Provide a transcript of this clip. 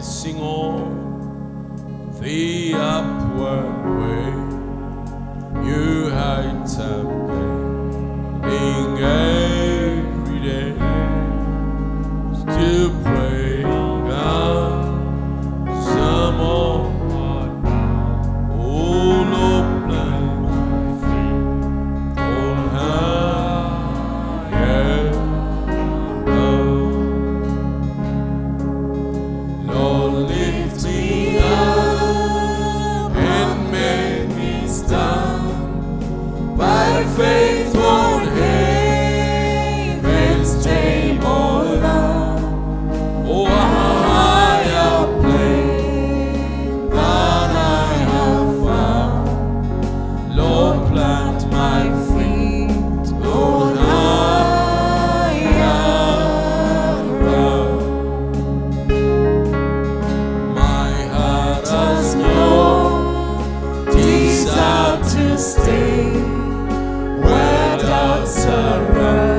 Sing on the upward way. You high temple. stay where doubts arise.